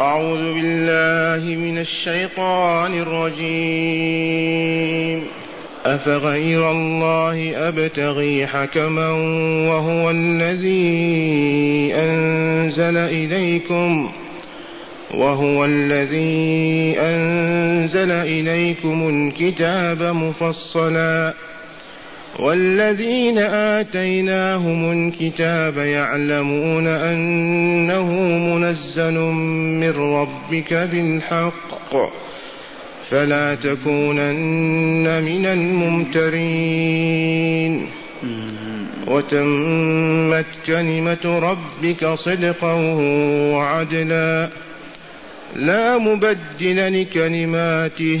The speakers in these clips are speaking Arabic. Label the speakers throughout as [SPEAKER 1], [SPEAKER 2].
[SPEAKER 1] أعوذ بالله من الشيطان الرجيم. أفغير الله أبتغي حكما وهو الذي أنزل إليكم وهو الذي أنزل إليكم الكتاب مفصلا والذين آتيناهم الكتاب يعلمون أنه منزل من ربك بالحق فلا تكونن من الممترين. وتمت كلمة ربك صدقا وعدلا. لا مبدل لكلماته.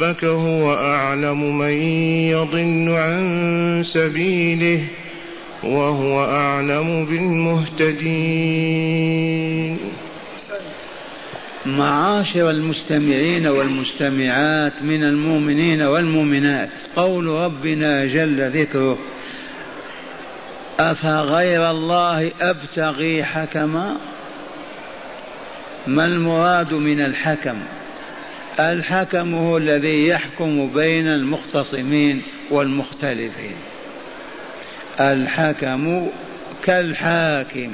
[SPEAKER 1] ربك هو أعلم من يضل عن سبيله وهو أعلم بالمهتدين.
[SPEAKER 2] معاشر المستمعين والمستمعات من المؤمنين والمؤمنات قول ربنا جل ذكره أفغير الله أبتغي حكما؟ ما المراد من الحكم؟ الحكم هو الذي يحكم بين المختصمين والمختلفين. الحكم كالحاكم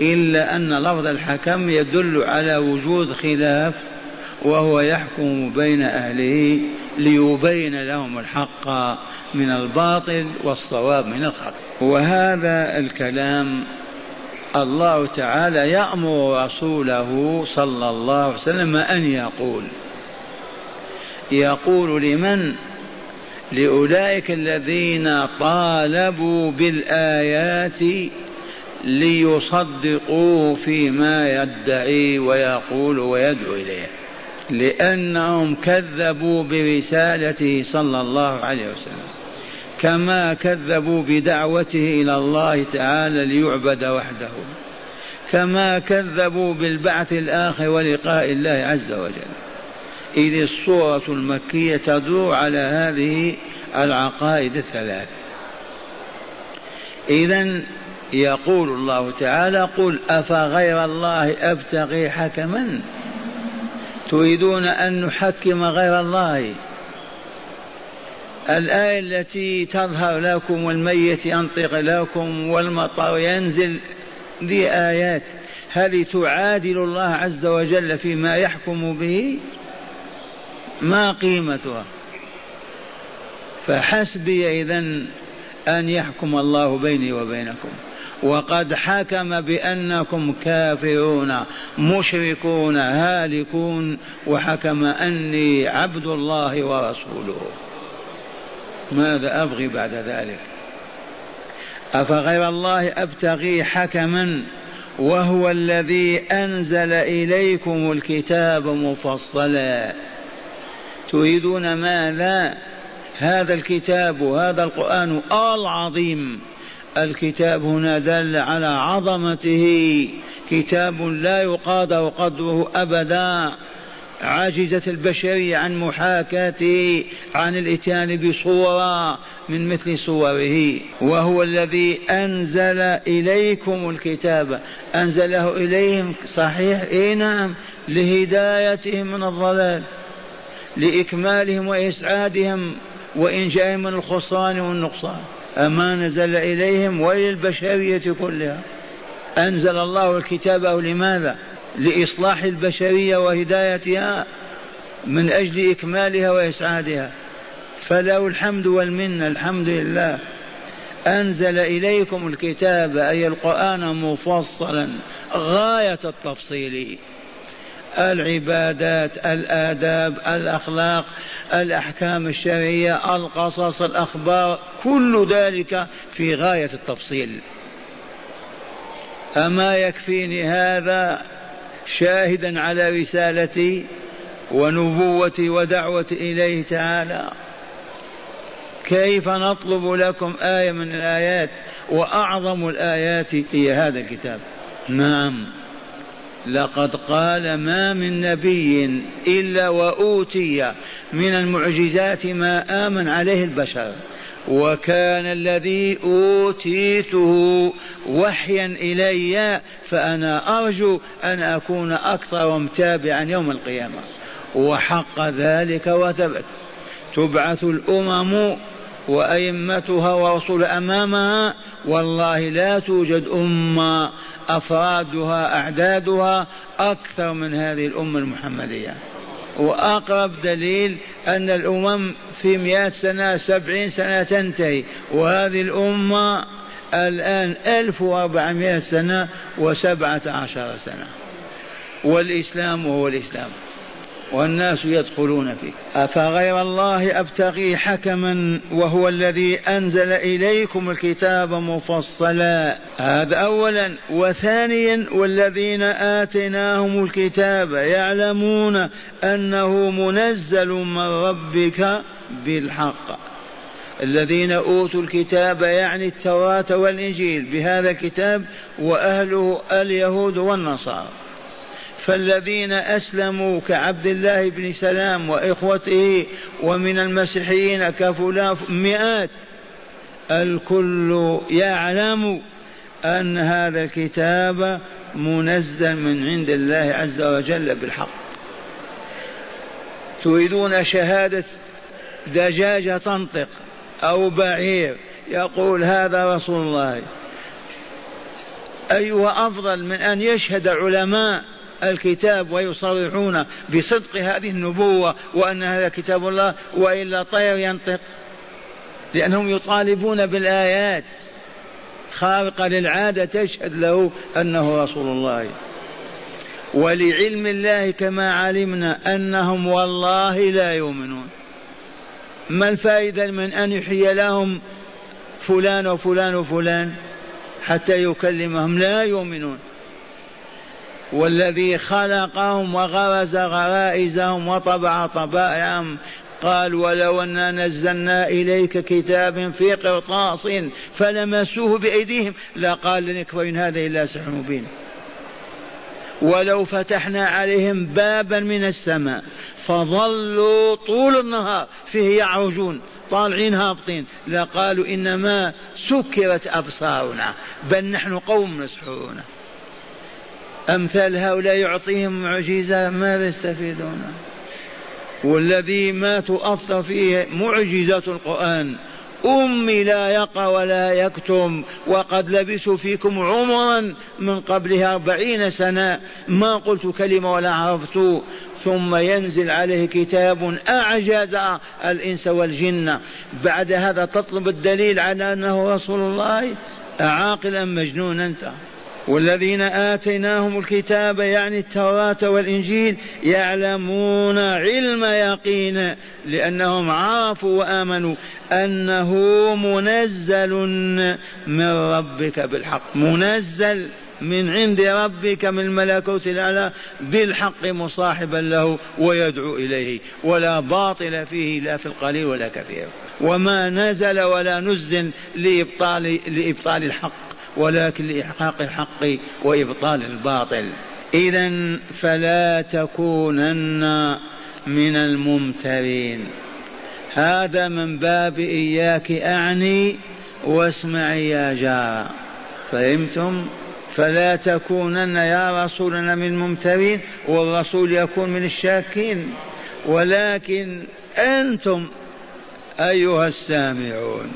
[SPEAKER 2] إلا أن لفظ الحكم يدل على وجود خلاف وهو يحكم بين أهله ليبين لهم الحق من الباطل والصواب من الخطأ. وهذا الكلام الله تعالى يأمر رسوله صلى الله عليه وسلم أن يقول يقول لمن؟ لأولئك الذين طالبوا بالآيات ليصدقوا فيما يدعي ويقول ويدعو إليه. لأنهم كذبوا برسالته صلى الله عليه وسلم كما كذبوا بدعوته إلى الله تعالى ليعبد وحده كما كذبوا بالبعث الآخر ولقاء الله عز وجل. إذ الصورة المكية تدور على هذه العقائد الثلاث. اذا يقول الله تعالى قل أفغير الله أبتغي حكما؟ تريدون أن نحكم غير الله. الآية التي تظهر لكم والميت ينطق لكم والمطر ينزل ذي آيات. هل تعادل الله عز وجل فيما يحكم به؟ ما قيمتها؟ فحسبي إذا أن يحكم الله بيني وبينكم. وقد حكم بأنكم كافرون مشركون هالكون وحكم أني عبد الله ورسوله. ماذا أبغي بعد ذلك؟ أفغير الله أبتغي حكما وهو الذي أنزل إليكم الكتاب مفصلا. تريدون ماذا؟ هذا الكتاب هذا القرآن العظيم. الكتاب هنا دل على عظمته. كتاب لا يقادر قدره أبدا. عجزت البشرية عن محاكاته عن الإتيان بصورة من مثل صوره. وهو الذي أنزل إليكم الكتاب. أنزله إليهم صحيح؟ إيه نعم. لهدايتهم من الضلال. لإكمالهم وإسعادهم وإنجائهم من الخسران والنقصان. أما نزل إليهم وللبشرية كلها. أنزل الله الكتاب لماذا؟ لإصلاح البشرية وهدايتها من أجل إكمالها وإسعادها. فله الحمد والمنة الحمد لله. أنزل إليكم الكتاب أي القرآن مفصلا غاية التفصيل. العبادات الآداب الأخلاق الأحكام الشرعية القصص الأخبار كل ذلك في غاية التفصيل. أما يكفيني هذا شاهدا على رسالتي ونبوتي ودعوتي إليه تعالى كيف نطلب لكم آية من الآيات؟ وأعظم الآيات هي هذا الكتاب. نعم. لقد قال ما من نبي إلا وأوتي من المعجزات ما آمن عليه البشر وكان الذي أوتيته وحيا إلي فأنا أرجو أن أكون أكثر متابعا يوم القيامة. وحق ذلك وثبت تبعث الأمم وأئمتها ورسول أمامها والله لا توجد أمة أفرادها أعدادها أكثر من هذه الأمة المحمدية. وأقرب دليل أن الأمم في مئة سنة سبعين سنة تنتهي وهذه الأمة الآن ألف وأربعمائة سنة وسبعة عشر سنة. والإسلام هو الإسلام. والناس يدخلون فيه. أفغير الله أبتغي حكما وهو الذي أنزل إليكم الكتاب مفصلا. هذا أولا. وثانيا والذين آتيناهم الكتاب يعلمون أنه منزل من ربك بالحق. الذين أوتوا الكتاب يعني التوراة والإنجيل بهذا الكتاب وأهله اليهود والنصارى. فالذين أسلموا كعبد الله بن سلام وإخوته ومن المسيحيين كفلان مئات الكل يعلم أن هذا الكتاب منزل من عند الله عز وجل بالحق. تريدون شهادة دجاجة تنطق أو بعير؟ يقول هذا رسول الله. أيها أفضل من أن يشهد علماء الكتاب ويصرحون بصدق هذه النبوة وأن هذا كتاب الله وإلا طير ينطق. لأنهم يطالبون بالآيات. خارقة للعادة تشهد له أنه رسول الله. ولعلم الله كما علمنا أنهم والله لا يؤمنون. ما الفائدة من أن يحيي لهم فلان وفلان وفلان حتى يكلمهم؟ لا يؤمنون. والذي خلقهم وغرز غرائزهم وطبع طبائعهم. قال ولو أننا نزلنا إليك كتابا في قرطاس فلمسوه بأيديهم لقال لن يكفر هذا إلا سحر مبين ولو فتحنا عليهم بابا من السماء فظلوا طول النهار فيه يعرجون طالعين هابطين لقالوا إنما سكرت أبصارنا بل نحن قوم مسحورون أمثال هؤلاء يعطيهم معجزة؟ ماذا يستفيدون؟ والذي ما تؤثر فيه معجزة القرآن. أمي لا يقرأ ولا يكتم وقد لبثوا فيكم عمرا من قبلها أربعين سنة. ما قلت كلمة ولا عرفت. ثم ينزل عليه كتاب أعجز الإنس والجن. بعد هذا تطلب الدليل على أنه رسول الله؟ أعاقل أم مجنون أنت والذين آتيناهم الكتاب يعني التوراة والإنجيل يعلمون علم يقين لأنهم عرفوا وآمنوا أنه منزل من ربك بالحق. منزل من عند ربك من الملكوت الأعلى بالحق مصاحبا له ويدعو إليه ولا باطل فيه لا في القليل ولا كثير. وما نزل ولا نزل لإبطال, لإبطال الحق. ولكن لإحقاق الحق وإبطال الباطل. إذا فلا تكونن من الممترين. هذا من باب إياك أعني واسمعي يا جار فهمتم؟ فلا تكونن يا رسولنا من الممترين والرسول يكون من الشاكين. ولكن أنتم أيها السامعون.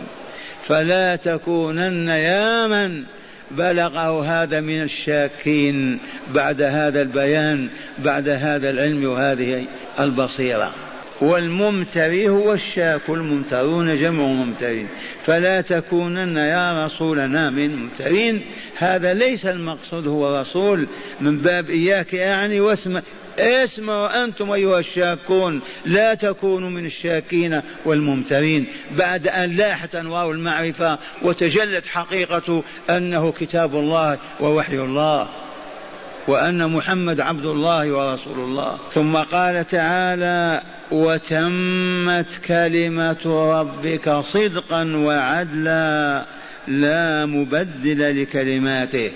[SPEAKER 2] فلا تكونن يا من بلغه هذا من الشاكين بعد هذا البيان بعد هذا العلم وهذه البصيرة. والممتري هو الشاك الممترون جمع ممترين. فلا تكونن يا رسولنا من ممترين. هذا ليس المقصود هو رسول. من باب إياك يعني واسم اسمعوا أنتم أيها الشاكون. لا تكونوا من الشاكين والممترين. بعد أن لاحت أنوار المعرفة وتجلت حقيقة أنه كتاب الله ووحي الله. وأن محمد عبد الله ورسول الله. ثم قال تعالى وتمت كلمة ربك صدقا وعدلا لا مبدل لكلماته.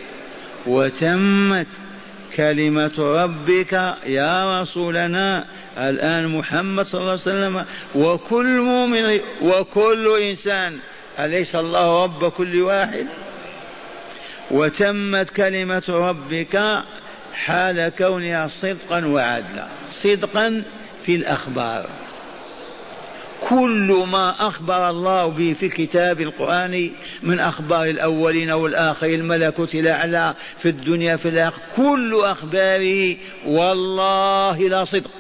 [SPEAKER 2] وتمت كلمة ربك يا رسولنا الآن محمد صلى الله عليه وسلم وكل مؤمن وكل إنسان. أليس الله رب كل واحد؟ وتمت كلمة ربك حال كونها صدقا وعدلا صدقا في الأخبار. كل ما أخبر الله به في الكتاب القرآني من أخبار الأولين والآخرين الملكوت الأعلى في الدنيا في الآخرة كل أخباره والله لا صدق.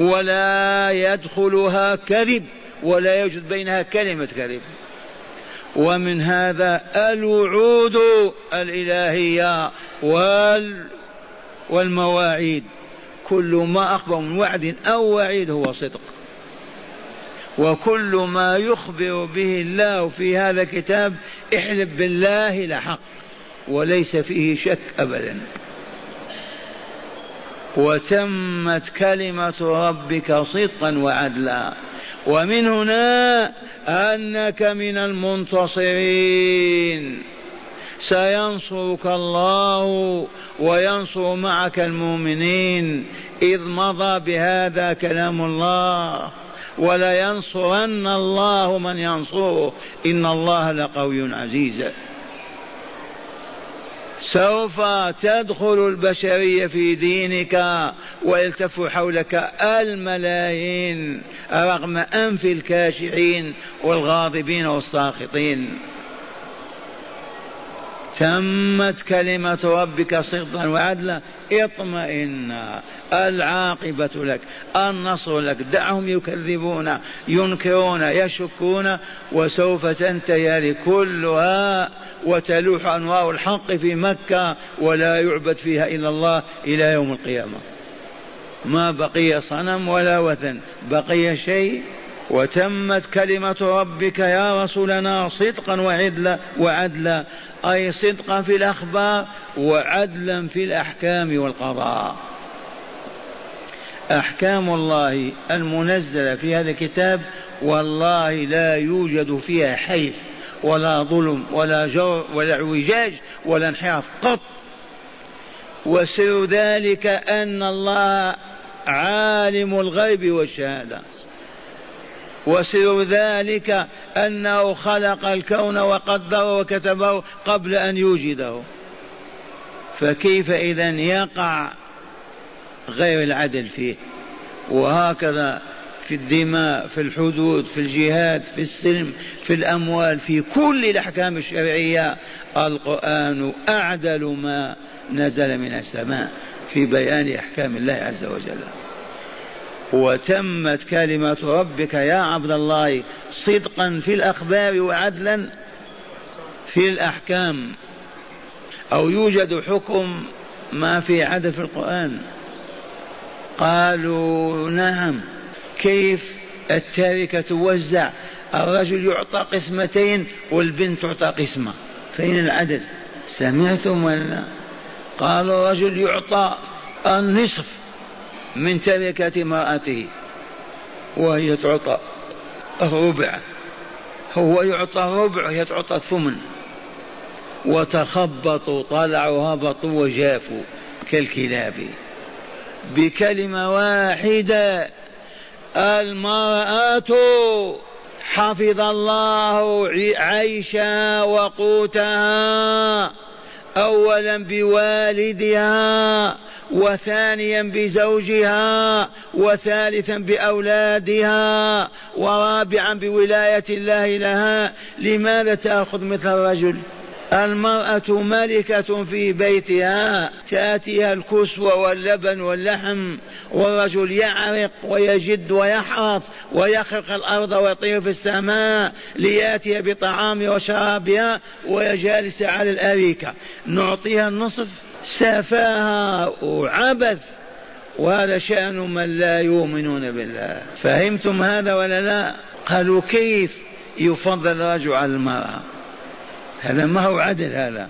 [SPEAKER 2] ولا يدخلها كذب ولا يوجد بينها كلمة كذب. ومن هذا الوعود الإلهية وال والمواعيد. كل ما أخبر من وعد أو وعيد هو صدق. وكل ما يخبر به الله في هذا الكتاب احلف بالله لحق وليس فيه شك أبدا. وتمت كلمة ربك صدقا وعدلا. ومن هنا أنك من المنتصرين. سينصرك الله وينصر معك المؤمنين. إذ مضى بهذا كلام الله. ولينصرن الله من ينصره. إن الله لقوي عزيز. سوف تدخل البشرية في دينك ويلتف حولك الملايين رغم أنف الكاشحين والغاضبين والساخطين. تمت كلمة ربك صدقا وعدلا اطمئن العاقبة لك النصر لك دعهم يكذبون ينكرون يشكون وسوف تنتهي لكلها وتلوح أنوار الحق في مكة ولا يعبد فيها إلا الله إلى يوم القيامة. ما بقي صنم ولا وثن بقي شيء وتمت كلمة ربك يا رسولنا صدقا وعدلا وعدلا أي صدقا في الأخبار وعدلا في الأحكام والقضاء. أحكام الله المنزلة في هذا الكتاب والله لا يوجد فيها حيف ولا ظلم ولا جور ولا اعوجاج ولا انحراف قط. وسر ذلك أن الله عالم الغيب والشهادة. وسر ذلك أنه خلق الكون وقدره وكتبه قبل أن يوجده. فكيف إذا يقع غير العدل فيه؟ وهكذا في الدماء في الحدود في الجهاد في السلم في الأموال في كل الأحكام الشرعية القرآن أعدل ما نزل من السماء في بيان أحكام الله عز وجل. وتمت كلمة ربك يا عبد الله صدقا في الأخبار وعدلا في الأحكام. أو يوجد حكم ما في عدل في القرآن. قالوا نعم كيف؟ التركة توزع الرجل يعطى قسمتين والبنت تعطى قسمة. فين العدل؟ سمعتم ولا قالوا الرجل يعطى النصف. من تركة امرأته وهي تعطى الربع. هو يعطى الربع وهي تعطى الثمن. وتخبطوا طلعوا هبطوا وجافوا كالكلاب. بكلمة واحدة المرأة حفظ الله عيشها وقوتها. اولا بوالدها وثانيا بزوجها وثالثا بأولادها ورابعا بولاية الله لها. لماذا تأخذ مثل الرجل؟ المرأة ملكة في بيتها تأتيها الكسوة واللبن واللحم والرجل يعرق ويجد ويحرث ويخرق الأرض ويطير في السماء ليأتي بطعام وشرابها ويجالس على الأريكة. نعطيها النصف. سفاهة وعبث. وهذا شأن من لا يؤمنون بالله. فهمتم هذا ولا لا؟ قالوا كيف يفضل الرجل على المرأة؟ هذا ما هو عدل هذا.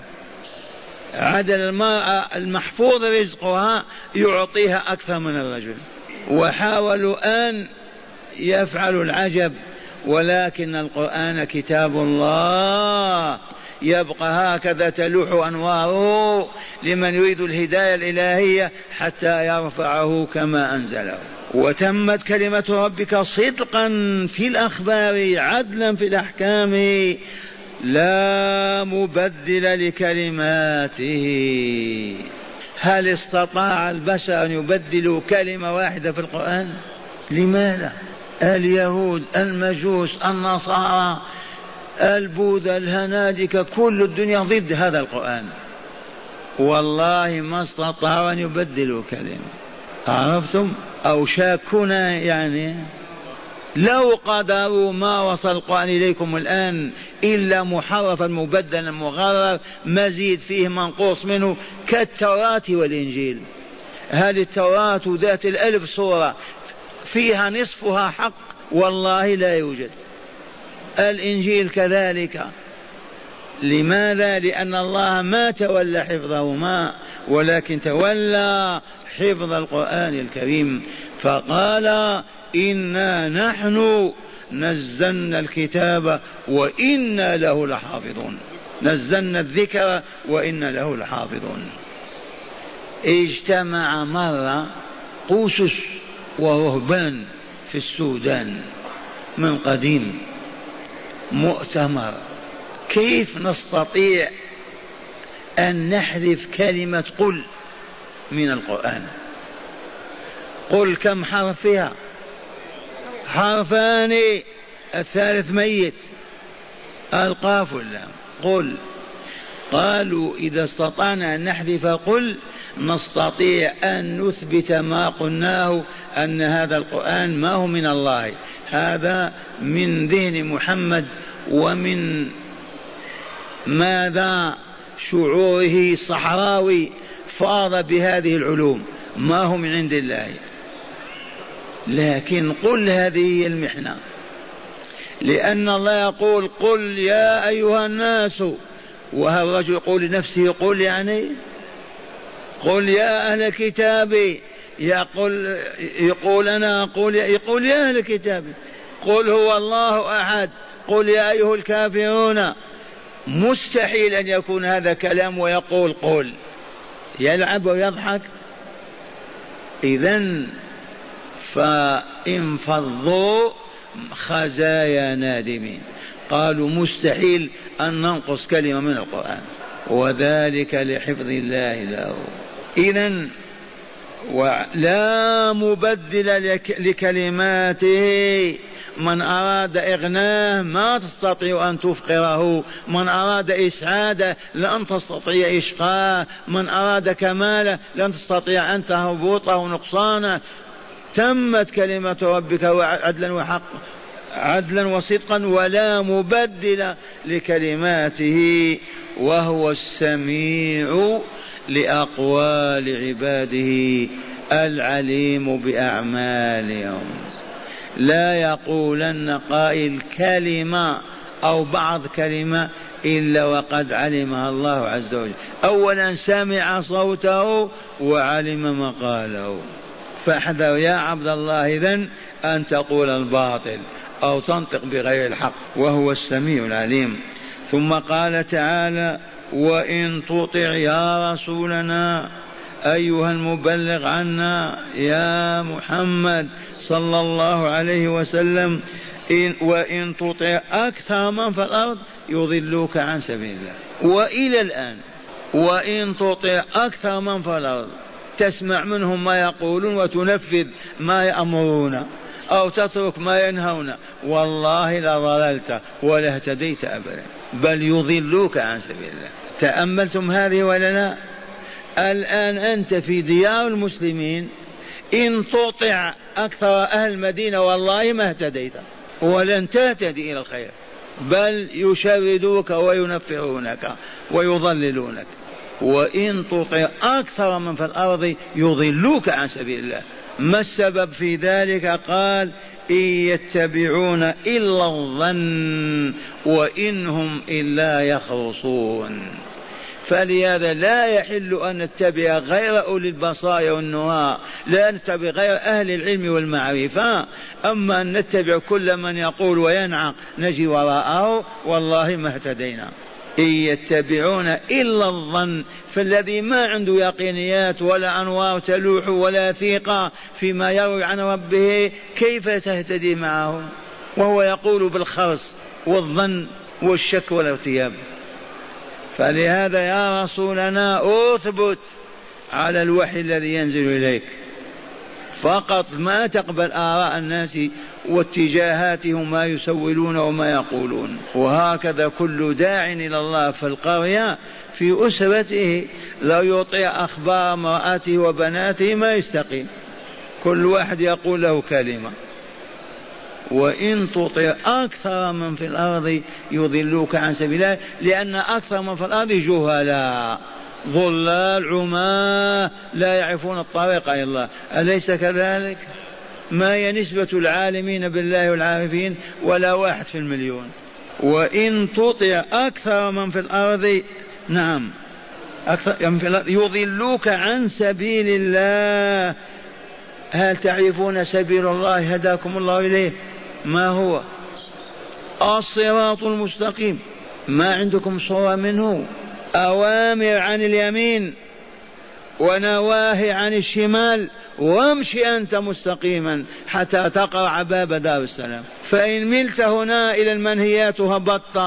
[SPEAKER 2] عدل المرأة المحفوظ رزقها يعطيها أكثر من الرجل. وحاولوا أن يفعلوا العجب ولكن القرآن كتاب الله. يبقى هكذا تلوح أنواره لمن يريد الهداية الإلهية حتى يرفعه كما أنزله. وتمت كلمة ربك صدقا في الأخبار عدلا في الأحكام. لا مبدل لكلماته. هل استطاع البشر أن يبدلوا كلمة واحدة في القرآن؟ لماذا؟ اليهود المجوس النصارى البوذا الهنادكة كل الدنيا ضد هذا القرآن. والله ما استطاعوا أن يبدلوا كلمة. عرفتم؟ أو شاكونا يعني. لو قدروا ما وصل القرآن إليكم الآن إلا محرفا مبدلا مغرر مزيد فيه منقوص منه كالتوراة والإنجيل. هل التوراة ذات الألف سورة فيها نصفها حق؟ والله لا يوجد. الإنجيل كذلك. لماذا؟ لأن الله ما تولى حفظهما ولكن تولى حفظ القرآن الكريم. فقال إنا نحن نزلنا الكتاب وإنا له لحافظون. نزلنا الذكر وإنا له لحافظون. اجتمع مرة قوسس ورهبان في السودان من قديم مؤتمر. كيف نستطيع أن نحذف كلمة قل من القرآن؟ قل كم حرف فيها حرفان الثالث ميت. القاف واللام قل. قالوا إذا استطعنا أن نحذف قل. نستطيع أن نثبت ما قلناه أن هذا القرآن ما هو من الله. هذا من ذهن محمد ومن ماذا شعوره صحراوي فاض بهذه العلوم. ما هو من عند الله. لكن قل هذه هي المحنة. لأن الله يقول قل يا أيها الناس وهل الرجل يقول لنفسه قل يعني قل يا أهل الكتاب يقول يقول أنا أقول يقول يا أهل الكتاب قل هو الله أحد قل يا أيها الكافرون. مستحيل أن يكون هذا كلام ويقول قل. يلعب ويضحك. إذا فإنفضوا خزايا نادمين. قالوا مستحيل أن ننقص كلمة من القرآن. وذلك لحفظ الله له. إذا ولا مبدل لكلماته. من أراد إغناه ما تستطيع أن تفقره. من أراد إسعاده لن تستطيع إشقاه. من أراد كماله لن تستطيع أن تهبطه نقصانه. تمت كلمة ربك عدلا وحق عدلا وصدقا ولا مبدل لكلماته وهو السميع لأقوال عباده العليم بأعمالهم. لا يقولن قائل كلمة أو بعض كلمة إلا وقد علمها الله عز وجل. أولا سمع صوته وعلم مقاله. فاحذر يا عبد الله إذن أن تقول الباطل أو تنطق بغير الحق وهو السميع العليم. ثم قال تعالى وإن تطع يا رسولنا أيها المبلغ عنا يا محمد صلى الله عليه وسلم إن وإن تطع أكثر من في الأرض يضلوك عن سبيل الله. وإلى الآن وإن تطع أكثر من في الأرض تسمع منهم ما يقولون وتنفذ ما يأمرون أو تترك ما ينهون. والله لضللت ولا اهتديت أبدا. بل يضلوك عن سبيل الله. تأملتم هذه ولا لا؟ الآن أنت في ديار المسلمين. إن تطع أكثر أهل المدينة والله ما اهتديت ولن تهتدي إلى الخير. بل يشردوك وينفرونك ويضللونك. وإن تطع أكثر من في الأرض يضلوك عن سبيل الله. ما السبب في ذلك؟ قال إن يتبعون إلا الظن وإن هم إلا يخرصون. فلهذا لا يحل أن نتبع غير أولي البصائر والنهى لا نتبع غير أهل العلم والمعرفة. أما أن نتبع كل من يقول وينعق نجي وراءه والله ما اهتدينا. إن يتبعون إلا الظن فالذي ما عنده يقينيات ولا أنوار تلوح ولا ثقة فيما يروي عن ربه كيف تهتدي معه وهو يقول بالخرس والظن والشك والارتياب. فلهذا يا رسولنا أثبت على الوحي الذي ينزل إليك. فقط ما تقبل آراء الناس واتجاهاتهم ما يسولون وما يقولون. وهكذا كل داع إلى الله في القرية في أسرته لو يطيع أخبار امرأته وبناته ما يستقيم. كل واحد يقول له كلمة. وإن تطع أكثر من في الأرض يضلوك عن سبيل الله لأن أكثر من في الأرض جهلاء. ضلال عماة لا يعرفون الطريق إلى الله. أليس كذلك؟ ما هي نسبة العالمين بالله والعارفين؟ ولا واحد في المليون. وإن تطع أكثر من في الأرض نعم. أكثر من في الأرض. يضلوك عن سبيل الله. هل تعرفون سبيل الله؟ هداكم الله إليه. ما هو؟ الصراط المستقيم. ما عندكم صورة منه؟ أوامر عن اليمين ونواهي عن الشمال وامشي أنت مستقيما حتى تقرع باب دار السلام. فإن ملت هنا إلى المنهيات هبطت.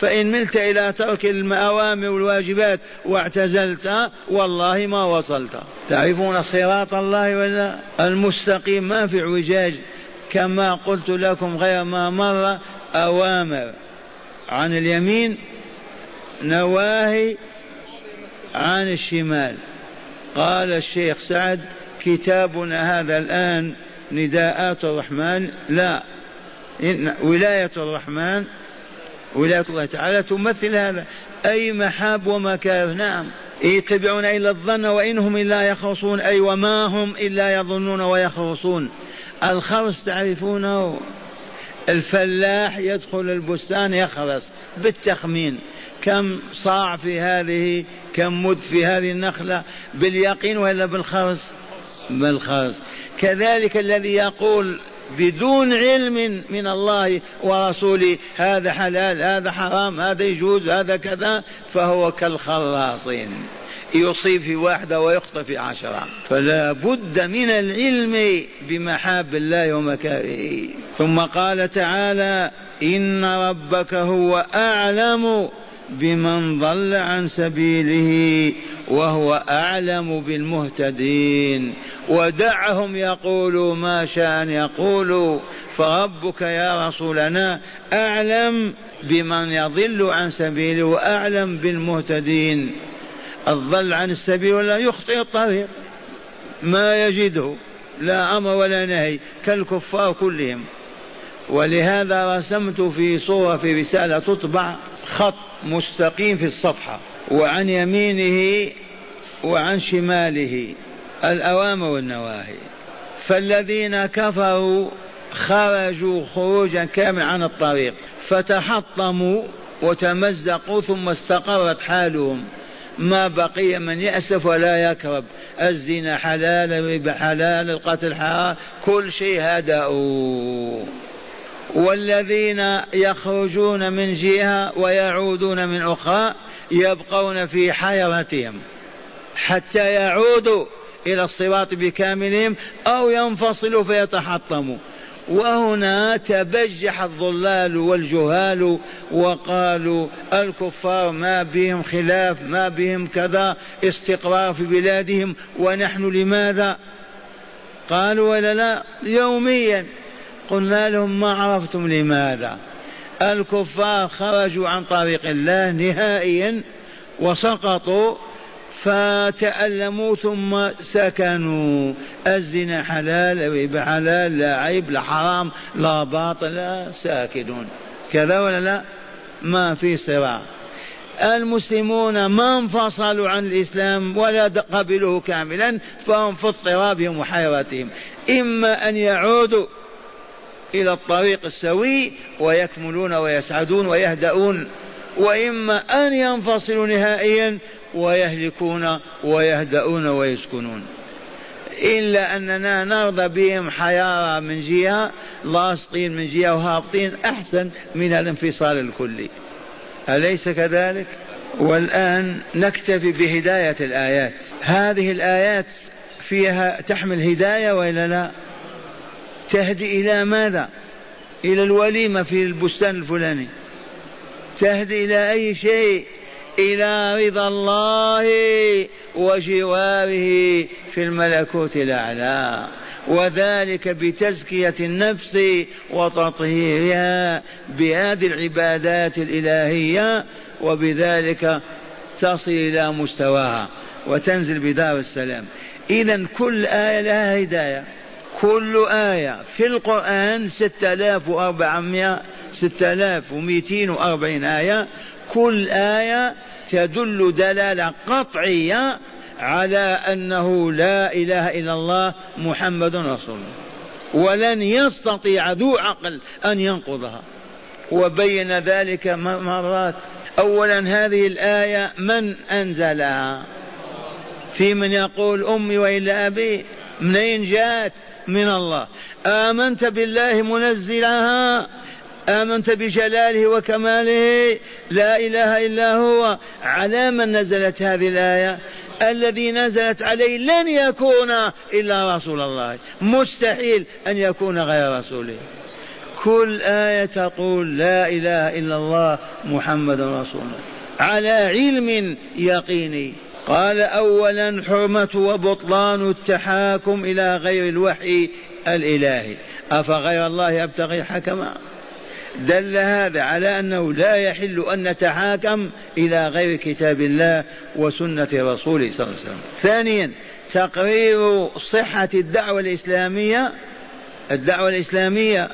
[SPEAKER 2] فإن ملت إلى ترك الأوامر والواجبات واعتزلت والله ما وصلت. تعرفون صراط الله ولا؟ المستقيم ما في اعوجاج. كما قلت لكم غير ما مر أوامر عن اليمين نواهي عن الشمال. قال الشيخ سعد كتابنا هذا الآن نداءات الرحمن. لا. إن ولاية الرحمن ولاية الله تعالى تمثل هذا. أي محاب ومكاره نعم. يتبعون إلا الظن وإنهم إلا يخرصون. أي وما هم إلا يظنون ويخرصون. الخرص تعرفونه؟ الفلاح يدخل البستان يخرص. بالتخمين. كم صاع في هذه كم مد في هذه النخلة باليقين ولا بالخرص بالخرص كذلك الذي يقول بدون علم من الله ورسوله هذا حلال هذا حرام هذا يجوز هذا كذا فهو كالخراصين. يصيب في واحدة ويخطئ في عشرة. فلا بد من العلم بمحاب الله ومكاره. ثم قال تعالى إن ربك هو أعلم بمن ضل عن سبيله وهو أعلم بالمهتدين. ودعهم يقولوا ما شاء ان يقولوا فربك يا رسولنا أعلم بمن يضل عن سبيله وأعلم بالمهتدين. الضل عن السبيل ولا يخطئ الطريق. ما يجده لا أمر ولا نهي كالكفار كلهم. ولهذا رسمت في صورة في رسالة تطبع خط مستقيم في الصفحة وعن يمينه وعن شماله الأوامر والنواهي. فالذين كفروا خرجوا خروجا كاملا عن الطريق فتحطموا وتمزقوا ثم استقرت حالهم. ما بقي من يأسف ولا يكرب. الزنا حلال الربا حلال القتل حرام كل شيء هدأوا. والذين يخرجون من جهة ويعودون من أخرى يبقون في حيرتهم حتى يعودوا إلى الصراط بكاملهم أو ينفصلوا فيتحطموا. وهنا تبجح الضلال والجهال وقالوا الكفار ما بهم خلاف ما بهم كذا استقرار في بلادهم ونحن لماذا؟ قالوا ولا لا يوميا. قلنا لهم ما عرفتم لماذا؟ الكفار خرجوا عن طريق الله نهائيا وسقطوا فتألموا ثم سكنوا. الزنا حلال الربا حلال لا عيب لا حرام لا باطل ساكنون. كذا ولا لا؟ ما في صراع. المسلمون ما انفصلوا عن الإسلام ولا قبلوه كاملا فهم في اضطرابهم وحيرتهم إما أن يعودوا إلى الطريق السوي ويكملون ويسعدون ويهدؤون وإما أن ينفصلوا نهائيا ويهلكون ويهدؤون ويسكنون. إلا أننا نرضى بهم حيارى من جهة لاصقين من جهة وهابطين أحسن من الانفصال الكلي. أليس كذلك؟ والآن نكتفي بهداية الآيات. هذه الآيات فيها تحمل هداية وإلا لا؟ تهدي إلى ماذا؟ إلى الوليمة في البستان الفلاني. تهدي إلى أي شيء؟ إلى رضا الله وجواره في الملكوت الأعلى. وذلك بتزكية النفس وتطهيرها بهذه العبادات الإلهية وبذلك تصل إلى مستواها وتنزل بدار السلام. إذا كل آية لها هداية. كل آية في القرآن ستة آلاف وأربعمائة ستة آلاف ومئتين وأربعين آية. كل آية تدل دلالة قطعية على أنه لا إله إلا الله محمد رسول الله. ولن يستطيع ذو عقل أن ينقضها. وبين ذلك مرات. أولا هذه الآية من أنزلها؟ في من يقول أمي وإلا أبي منين جاءت؟ من الله. آمنت بالله منزلها آمنت بجلاله وكماله لا إله إلا هو. على من نزلت هذه الآية؟ الذي نزلت عليه لن يكون إلا رسول الله. مستحيل أن يكون غير رسوله. كل آية تقول لا إله إلا الله محمد رسول الله. على علم يقيني. قال أولا حرمة وبطلان التحاكم إلى غير الوحي الإلهي. أفغير الله أبتغي حكما؟ دل هذا على أنه لا يحل أن نتحاكم إلى غير كتاب الله وسنة رسوله صلى الله عليه وسلم. ثانيا تقرير صحة الدعوة الإسلامية. الدعوة الإسلامية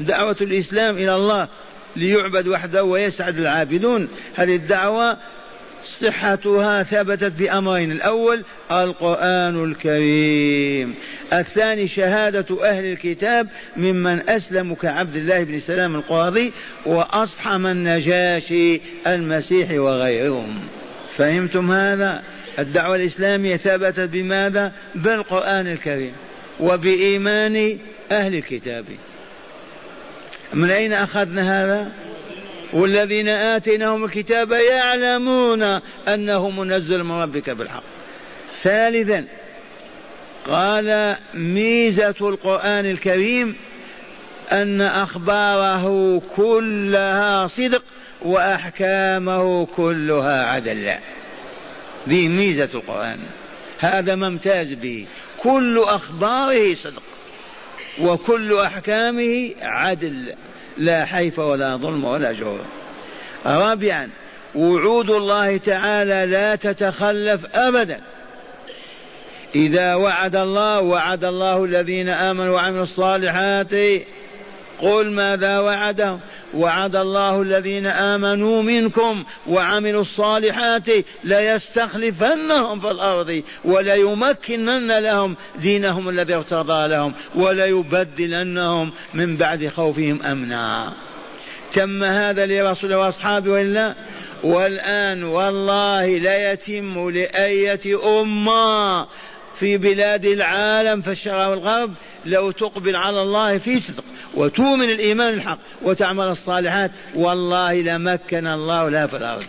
[SPEAKER 2] دعوة الإسلام إلى الله ليعبد وحده ويسعد العابدون. هذه الدعوة صحتها ثبتت بأمرين. الأول القرآن الكريم. الثاني شهادة أهل الكتاب ممن أسلموا كعبد الله بن سلام القاضي وأصحم النجاشي المسيح وغيرهم. فهمتم هذا؟ الدعوة الإسلامية ثبتت بماذا؟ بالقرآن الكريم وبإيمان أهل الكتاب. من أين أخذنا هذا؟ والذين آتيناهم الكتاب يعلمون أنه منزل من ربك بالحق. ثالثا قال ميزة القرآن الكريم أن أخباره كلها صدق وأحكامه كلها عدل. ذي ميزة القرآن. هذا ممتاز به. كل أخباره صدق وكل أحكامه عدل. لا حيف ولا ظلم ولا جور. رابعا وعود الله تعالى لا تتخلف أبدا. إذا وعد الله وعد الله الذين آمنوا وعملوا الصالحات قل ماذا وعدهم وعد الله الذين آمنوا منكم وعملوا الصالحات ليستخلفنهم في الأرض وليمكنن لهم دينهم الذي ارتضى لهم وليبدلنهم من بعد خوفهم أمنا. تم هذا لرسول وأصحابه والا والآن والله لا يتم لأية أمة في بلاد العالم في الشرق والغرب لو تقبل على الله في صدق وتؤمن الإيمان الحق وتعمل الصالحات والله لمكن الله لها في الأرض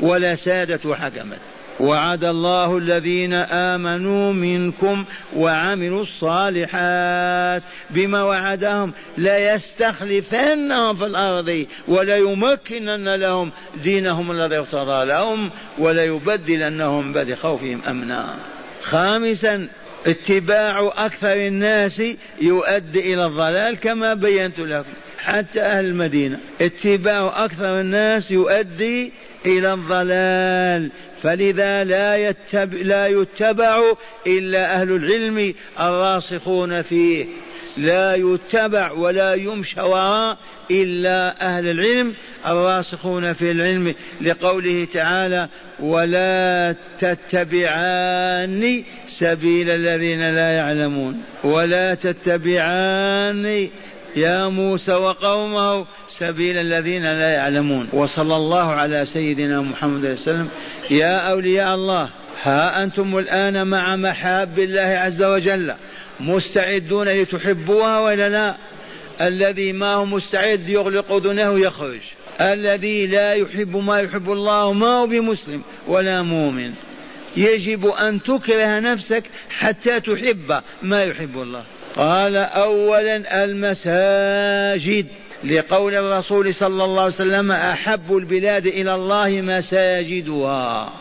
[SPEAKER 2] ولا سادت وحكمت. وعد الله الذين آمنوا منكم وعملوا الصالحات بما وعدهم ليستخلفنهم في الأرض وليمكنن لهم دينهم الذي ارتضى لهم وليبدلنهم بعد خوفهم أمنا. خامسا اتباع أكثر الناس يؤدي إلى الضلال كما بينت لكم. حتى أهل المدينة. اتباع أكثر الناس يؤدي إلى الضلال. فلذا لا يتبع, لا يتبع إلا أهل العلم الراسخون فيه. لا يتبع ولا يمشى وراء إلا أهل العلم الراسخون في العلم لقوله تعالى ولا تتبعان سبيل الذين لا يعلمون. ولا تتبعان يا موسى وقومه سبيل الذين لا يعلمون. وصلى الله على سيدنا محمد صلى الله عليه وسلم. يا أولياء الله ها أنتم الآن مع محاب الله عز وجل. مستعدون لتحبوها ولا لا الذي ما هو مستعد يغلق أذنه يخرج. الذي لا يحب ما يحب الله ما هو بمسلم ولا مؤمن. يجب أن تكره نفسك حتى تحب ما يحب الله. قال أولا المساجد. لقول الرسول صلى الله عليه وسلم أحب البلاد إلى الله مساجدها.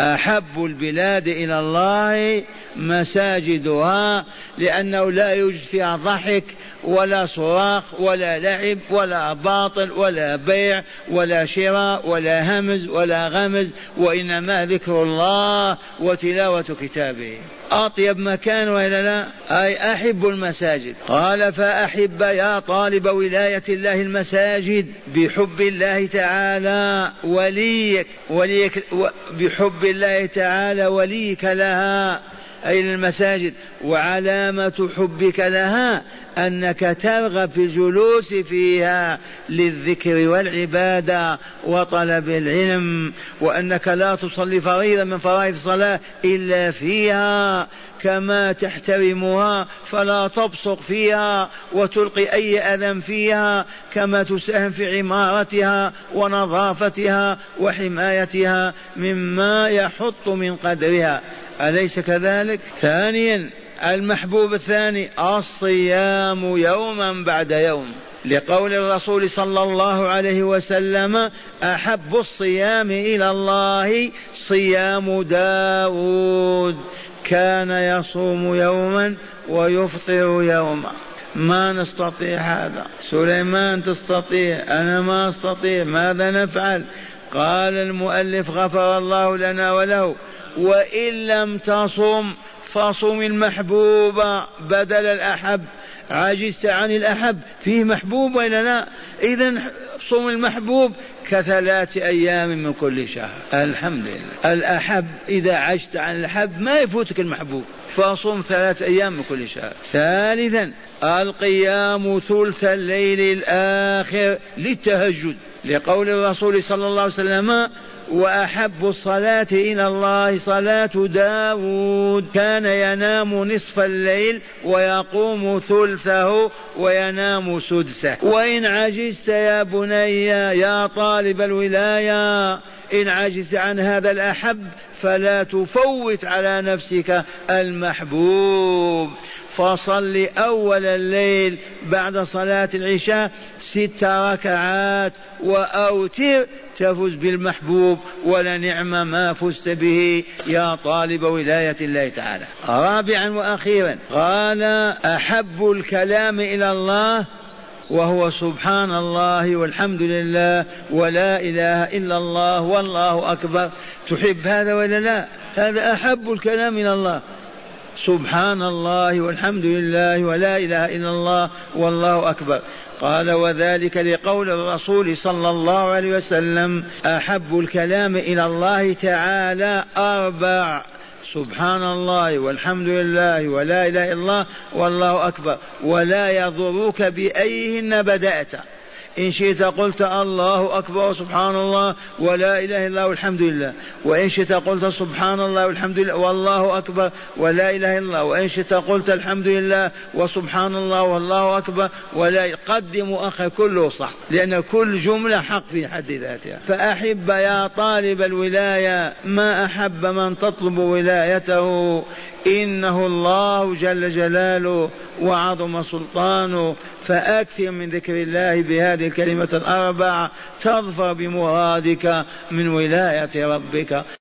[SPEAKER 2] أحب البلاد إلى الله مساجدها لأنه لا يوجد فيها ضحك ولا صراخ ولا لعب ولا باطل ولا بيع ولا شراء ولا همز ولا غمز وإنما ذكر الله وتلاوة كتابه. أطيب مكان وإلا لا؟ أي أحب المساجد. قال فأحب يا طالب ولاية الله المساجد بحب الله تعالى وليك وليك بحب الله تعالى وليك لها. أي المساجد وعلامة حبك لها أنك ترغب في الجلوس فيها للذكر والعبادة وطلب العلم وأنك لا تصلي فريضة من فرائض الصلاة إلا فيها. كما تحترمها فلا تبصق فيها وتلقي أي أذى فيها كما تساهم في عمارتها ونظافتها وحمايتها مما يحط من قدرها. أليس كذلك؟ ثانيا المحبوب الثاني الصيام يوما بعد يوم. لقول الرسول صلى الله عليه وسلم أحب الصيام إلى الله صيام داود. كان يصوم يوما ويفطر يوما. ما نستطيع هذا. سليمان تستطيع. أنا ما أستطيع. ماذا نفعل؟ قال المؤلف غفر الله لنا وله. وإن لم تصم فصم المحبوب بدل الأحب. عجزت عن الأحب فيه محبوب ولا لا؟ إذا صم المحبوب كثلاث أيام من كل شهر. الحمد لله. الأحب إذا عجزت عن الأحب ما يفوتك المحبوب. فصم ثلاث أيام من كل شهر. ثالثا القيام ثلث الليل الآخر للتهجد. لقول الرسول صلى الله عليه وسلم وأحب الصلاة إلى الله صلاة داود. كان ينام نصف الليل ويقوم ثلثه وينام سدسه. وإن عجزت يا بني يا طالب الولاية إن عجزت عن هذا الأحب فلا تفوت على نفسك المحبوب. فصل أول الليل بعد صلاة العشاء ست ركعات وأوتر تفز بالمحبوب ولنعم ما فزت به يا طالب ولاية الله تعالى. رابعا وأخيرا قال أحب الكلام إلى الله وهو سبحان الله والحمد لله ولا إله إلا الله والله أكبر. تحب هذا ولا لا؟ هذا أحب الكلام إلى الله. سبحان الله والحمد لله ولا إله إلا الله والله أكبر. قال وذلك لقول الرسول صلى الله عليه وسلم أحب الكلام إلى الله تعالى أربع. سبحان الله والحمد لله ولا إله إلا الله والله أكبر. ولا يضرك بأيهن بدأت. إن شئت قلت الله أكبر سبحان الله ولا إله إلا الله والحمد لله. وإن شئت قلت سبحان الله والحمد لله والله أكبر ولا إله إلا الله. وإن شئت قلت الحمد لله وسبحان الله والله أكبر ولا قدم وأخر كله صح. لأن كل جملة حق في حد ذاتها. فأحب يا طالب الولاية ما أحب من تطلب ولايته. إنه الله جل جلاله وعظم سلطانه فأكثر من ذكر الله بهذه الكلمة الأربع تظفر بمرادك من ولاية ربك.